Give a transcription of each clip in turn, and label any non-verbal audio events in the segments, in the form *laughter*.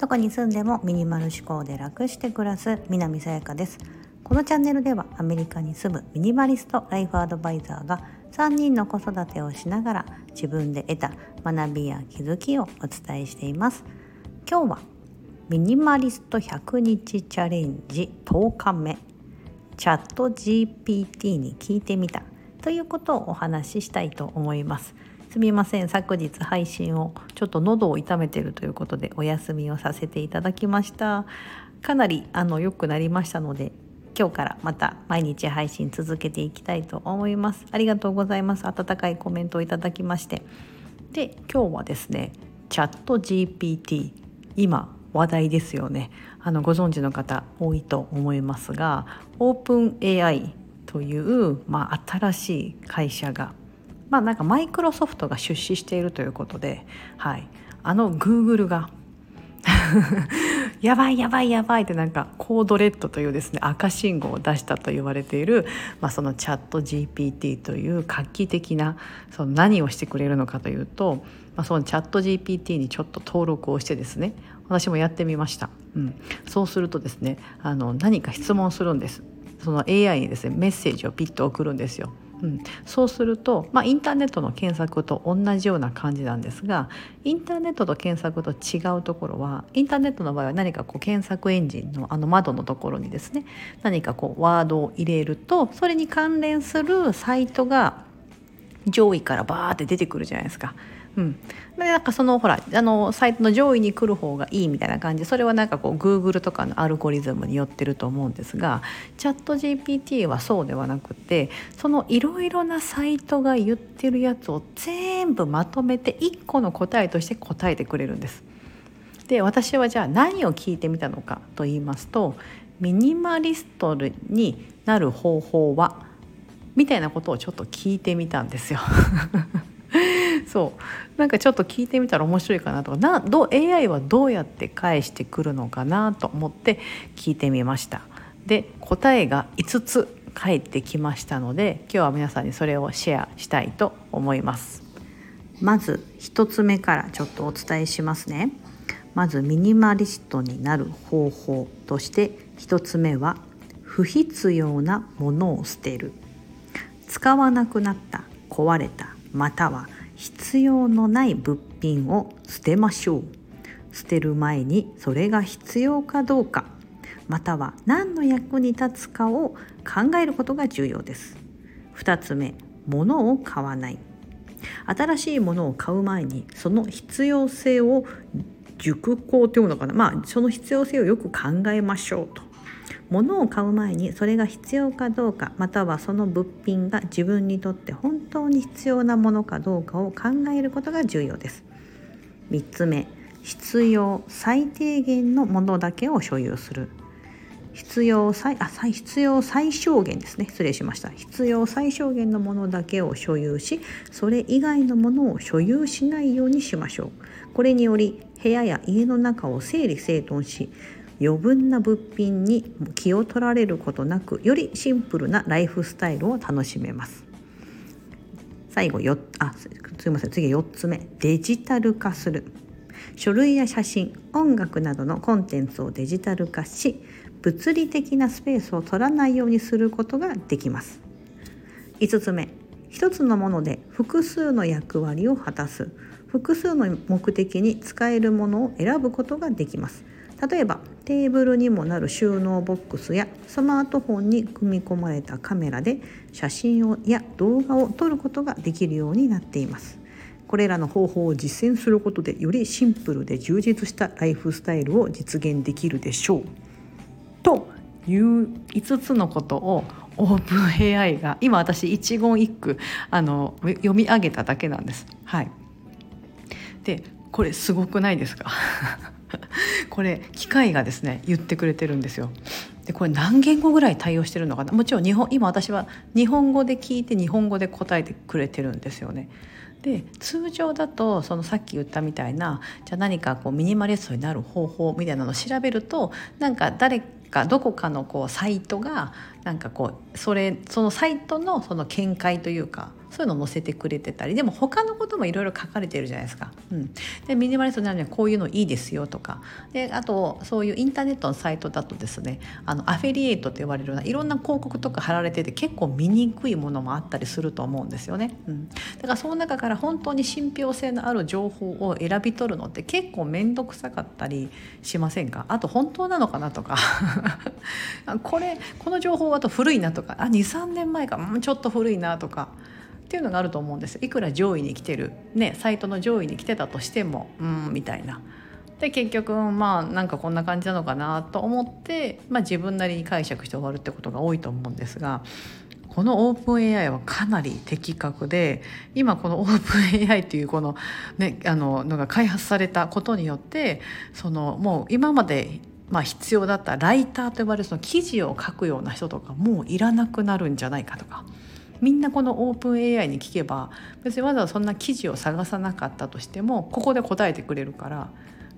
どこに住んでもミニマル思考で楽して暮らす南さやかです。このチャンネルではアメリカに住むミニマリストライフアドバイザーが3人の子育てをしながら自分で得た学びや気づきをお伝えしています。今日はミニマリスト100日チャレンジ10日目。チャット GPT に聞いてみたということをお話ししたいと思います。すみません。昨日配信をちょっと喉を痛めてるということでお休みをさせていただきました。かなりあの良くなりましたので今日からまた毎日配信続けていきたいと思います。ありがとうございます。温かいコメントをいただきまして。で今日はですねチャット GPT 今話題ですよね。あのご存知の方多いと思いますがオープン AI という、まあ、新しい会社がまあなんかマイクロソフトが出資しているということで、はい、あのグーグルが *laughs* やばいやばいやばいってなんかコードレッドというですね赤信号を出したと言われている、まあ、そのチャット GPT という画期的なその何をしてくれるのかというと、まあ、そのチャット GPT にちょっと登録をしてですね私もやってみました、うん、そうするとですねあの何か質問するんです。その AI にですねメッセージをピッと送るんですよ。うん、そうすると、まあ、インターネットの検索と同じような感じなんですがインターネットと検索と違うところはインターネットの場合は何かこう検索エンジンのあの窓のところにですね何かこうワードを入れるとそれに関連するサイトが上位からバーって出てくるじゃないですか。うん、でなんかそのほらあのサイトの上位に来る方がいいみたいな感じそれはなんかこう Google とかのアルゴリズムによってると思うんですがチャット GPT はそうではなくてそのいろいろなサイトが言ってるやつを全部まとめて1個の答えとして答えてくれるんです。で私はじゃあ何を聞いてみたのかと言いますとミニマリストになる方法はみたいなことをちょっと聞いてみたんですよ。*laughs* そう。なんかちょっと聞いてみたら面白いかなとか。などう AI はどうやって返してくるのかなと思って聞いてみました。で答えが5つ返ってきましたので今日は皆さんにそれをシェアしたいと思います。まず1つ目からちょっとお伝えしますね。まずミニマリストになる方法として1つ目は不必要なものを捨てる。使わなくなった壊れたまたは必要のない物品を捨てましょう。捨てる前にそれが必要かどうかまたは何の役に立つかを考えることが重要です。2つ目物を買わない。新しいものを買う前にその必要性を熟考というのかな。まあその必要性をよく考えましょうと。物を買う前にそれが必要かどうかまたはその物品が自分にとって本当に必要なものかどうかを考えることが重要です。3つ目必要最低限のものだけを所有する。必要最あ必要最小限ですね。失礼しました。必要最小限のものだけを所有しそれ以外のものを所有しないようにしましょう。これにより部屋や家の中を整理整頓し余分な物品に気を取られることなくよりシンプルなライフスタイルを楽しめます。最後よあすいません。次4つ目。デジタル化する。書類や写真音楽などのコンテンツをデジタル化し物理的なスペースを取らないようにすることができます。5つ目。一つのもので複数の役割を果たす。複数の目的に使えるものを選ぶことができます。例えばテーブルにもなる収納ボックスやスマートフォンに組み込まれたカメラで写真をや動画を撮ることができるようになっています。これらの方法を実践することでよりシンプルで充実したライフスタイルを実現できるでしょう。という5つのことをオープン AI が今私一言一句あの読み上げただけなんです。はい、でこれすごくないですか？*laughs* これ機械がですね言ってくれてるんですよ。でこれ何言語ぐらい対応してるのかな？もちろん日本今私は日本語で聞いて日本語で答えてくれてるんですよね。で通常だとそのさっき言ったみたいなじゃあ何かこうミニマリストになる方法みたいなのを調べるとなんか誰かどこかのこうサイトがなんかこうそれそのサイトのその見解というかそういうのを載せてくれてたり。でも他のこともいろいろ書かれてるじゃないですか。うん、でミニマリストになのにはこういうのいいですよとか。であとそういうインターネットのサイトだとですねあのアフィリエイトと言われるようないろんな広告とか貼られてて結構見にくいものもあったりすると思うんですよね。うん、だからその中から本当に信憑性のある情報を選び取るのって結構面倒くさかったりしませんか？あと本当なのかなとか。*laughs* これこの情報はと古いなとか。あ23年前か、うん、ちょっと古いなとか。っていうのがあると思うんです。いくら上位に来てる、ね、サイトの上位に来てたとしてもうんみたいな。で結局まあなんかこんな感じなのかなと思って、まあ、自分なりに解釈して終わるってことが多いと思うんですがこのオープン AI はかなり的確で今このオープン AI というこの,、ね、あののが開発されたことによってそのもう今までまあ、必要だったライターと呼ばれるその記事を書くような人とかもういらなくなるんじゃないかとか。みんなこのオープン AI に聞けば別にわざわざそんな記事を探さなかったとしてもここで答えてくれるから、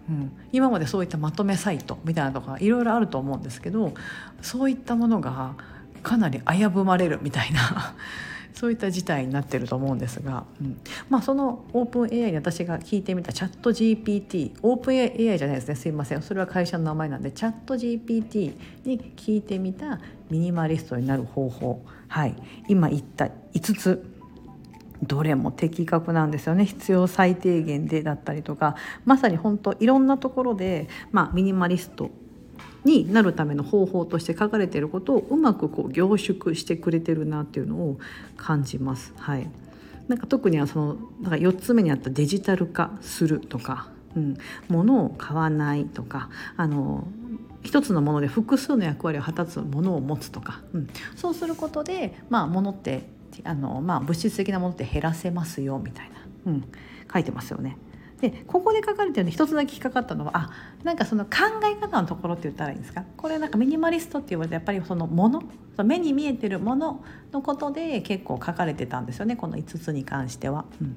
うん、今までそういったまとめサイトみたいなとかいろいろあると思うんですけどそういったものがかなり危ぶまれるみたいなそういった事態になってると思うんですが、うん、まあそのオープン AI に私が聞いてみたチャット GPT オープン AI じゃないですね。すいません。それは会社の名前なんでチャット GPT に聞いてみたミニマリストになる方法。はい。今言った5つ。どれも的確なんですよね。必要最低限でだったりとかまさに本当いろんなところで、まあ、ミニマリストになるための方法として書かれていることをうまくこう凝縮してくれてるなっていうのを感じます。はい、なんか特にはそのなんか4つ目にあったデジタル化するとか、うん、物を買わないとかあの一つのもので複数の役割を果たすものを持つとか、うん、そうすることで、まあ、物ってあの、まあ、物質的なものって減らせますよみたいな、うん、書いてますよね。でここで書かれてるの一つだけ引っかかったのはあなんかその考え方のところって言ったらいいんですか？これなんかミニマリストって言われてやっぱりそのもの目に見えてるもののことで結構書かれてたんですよねこの5つに関しては。うん、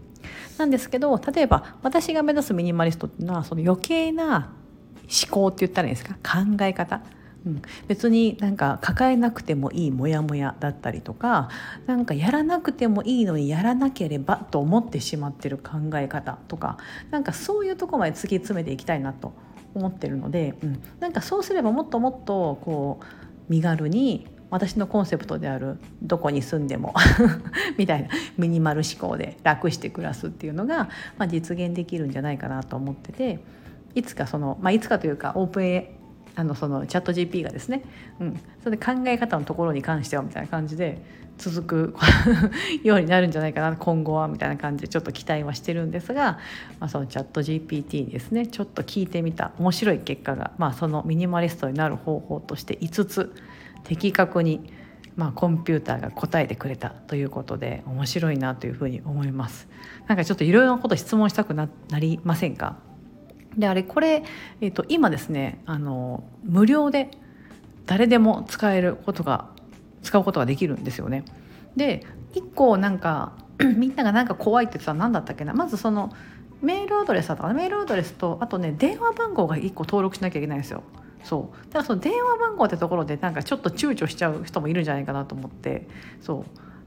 なんですけど例えば私が目指すミニマリストっていうのはその余計な思考って言ったらいいんですか？考え方。うん、別になんか抱えなくてもいいモヤモヤだったりとかなんかやらなくてもいいのにやらなければと思ってしまってる考え方とかなんかそういうとこまで突き詰めていきたいなと思ってるので、うん、なんかそうすればもっともっとこう身軽に私のコンセプトであるどこに住んでも *laughs* みたいなミニマル思考で楽して暮らすっていうのが、まあ、実現できるんじゃないかなと思ってていつかその、まあ、いつかというかオープンあのそのチャット GP がですね、うん、それで考え方のところに関してはみたいな感じで続く *laughs* ようになるんじゃないかな。今後はみたいな感じでちょっと期待はしてるんですが、まあ、そのチャット GPT にですねちょっと聞いてみた面白い結果が、まあ、そのミニマリストになる方法として5つ的確に、まあ、コンピューターが答えてくれたということで面白いなというふうに思います。なんかちょっといろいろなこと質問したくなりませんか？であれこれ、えーと、今ですねあの無料で誰でも使えることが使うことができるんですよね。で1個なんか *clears throat* みんながなんか怖いって言ったら何だったっけな。まずそのメールアドレスだったかメールアドレスとあとね電話番号が1個登録しなきゃいけないんですよ。そう。だからその電話番号ってところでなんかちょっと躊躇しちゃう人もいるんじゃないかなと思って。そう。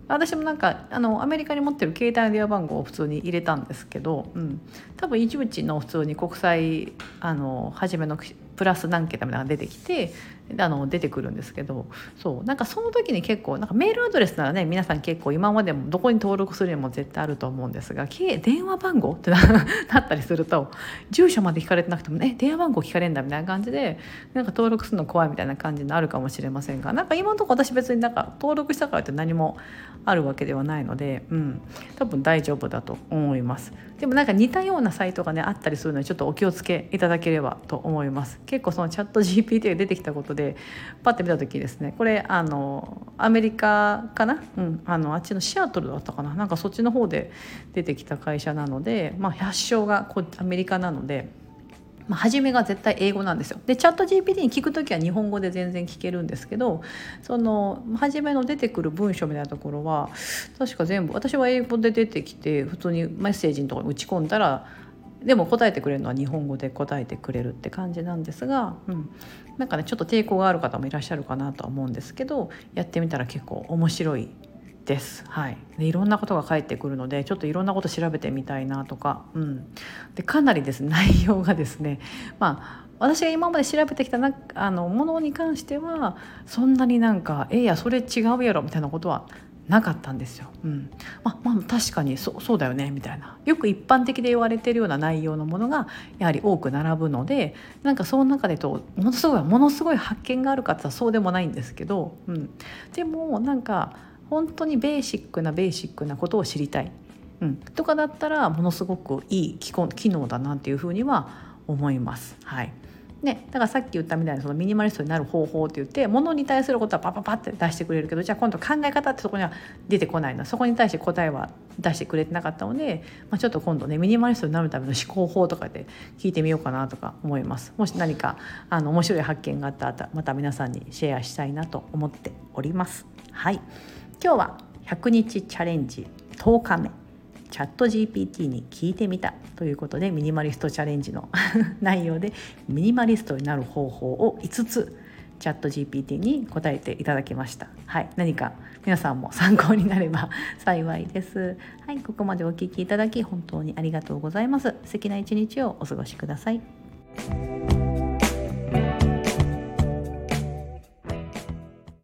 私もなんかあのアメリカに持ってる携帯の電話番号を普通に入れたんですけど、うん、多分一部の普通に国際あの初めのプラス何桁みたいなのが出てきてあの出てくるんですけどそうなんかその時に結構なんかメールアドレスならね皆さん結構今までもどこに登録するにも絶対あると思うんですが電話番号？ってな *laughs* ったりすると住所まで聞かれてなくてもね電話番号聞かれるんだみたいな感じでなんか登録するの怖いみたいな感じになるかもしれませんがなんか今のところ私別になんか登録したからって何もあるわけではないので、うん、多分大丈夫だと思います。でもなんか似たようなサイトがねあったりするのでちょっとお気をつけいただければと思います。結構そのチャット GPT が出てきたことでパッて見た時ですねこれあのアメリカかな、うん、あのあっちのシアトルだったかな？なんかそっちの方で出てきた会社なので、まあ、発祥がこアメリカなので。まあ、初めが絶対英語なんですよ。でチャット GPT に聞く時は日本語で全然聞けるんですけどその初めの出てくる文章みたいなところは確か全部私は英語で出てきて普通にメッセージのところに打ち込んだらでも答えてくれるのは日本語で答えてくれるって感じなんですが、うん、なんかねちょっと抵抗がある方もいらっしゃるかなとは思うんですけどやってみたら結構面白いです。はい、でいろんなことが返ってくるのでちょっといろんなこと調べてみたいなとか、うん、でかなりです *laughs* 内容がですねまあ私が今まで調べてきたなあのものに関してはそんなになんか「えいやそれ違うやろ」みたいなことはなかったんですよ。うん、ままあ確かにそそうだよねみたいな。よく一般的で言われてるような内容のものがやはり多く並ぶのでなんかその中でとものすごいものすごい発見があるかってそうでもないんですけど、うん、でもなんか本当にベーシックなベーシックなことを知りたい、うん、とかだったらものすごくいい機能だなっていうふうには思います。はい。ね、だからさっき言ったみたいなそのミニマリストになる方法って言ってものに対することはパパパって出してくれるけどじゃあ今度考え方ってそこには出てこないの。そこに対して答えは出してくれてなかったので、まあ、ちょっと今度ねミニマリストになるための思考法とかで聞いてみようかなとか思います。もし何かあの面白い発見があったらまた皆さんにシェアしたいなと思っております。はい。今日は100日チャレンジ10日目。チャット GPT に聞いてみたということでミニマリストチャレンジの *laughs* 内容でミニマリストになる方法を5つチャット GPT に答えていただきました。はい、何か皆さんも参考になれば *laughs* 幸いです。はい、ここまでお聞きいただき本当にありがとうございます。素敵な一日をお過ごしください。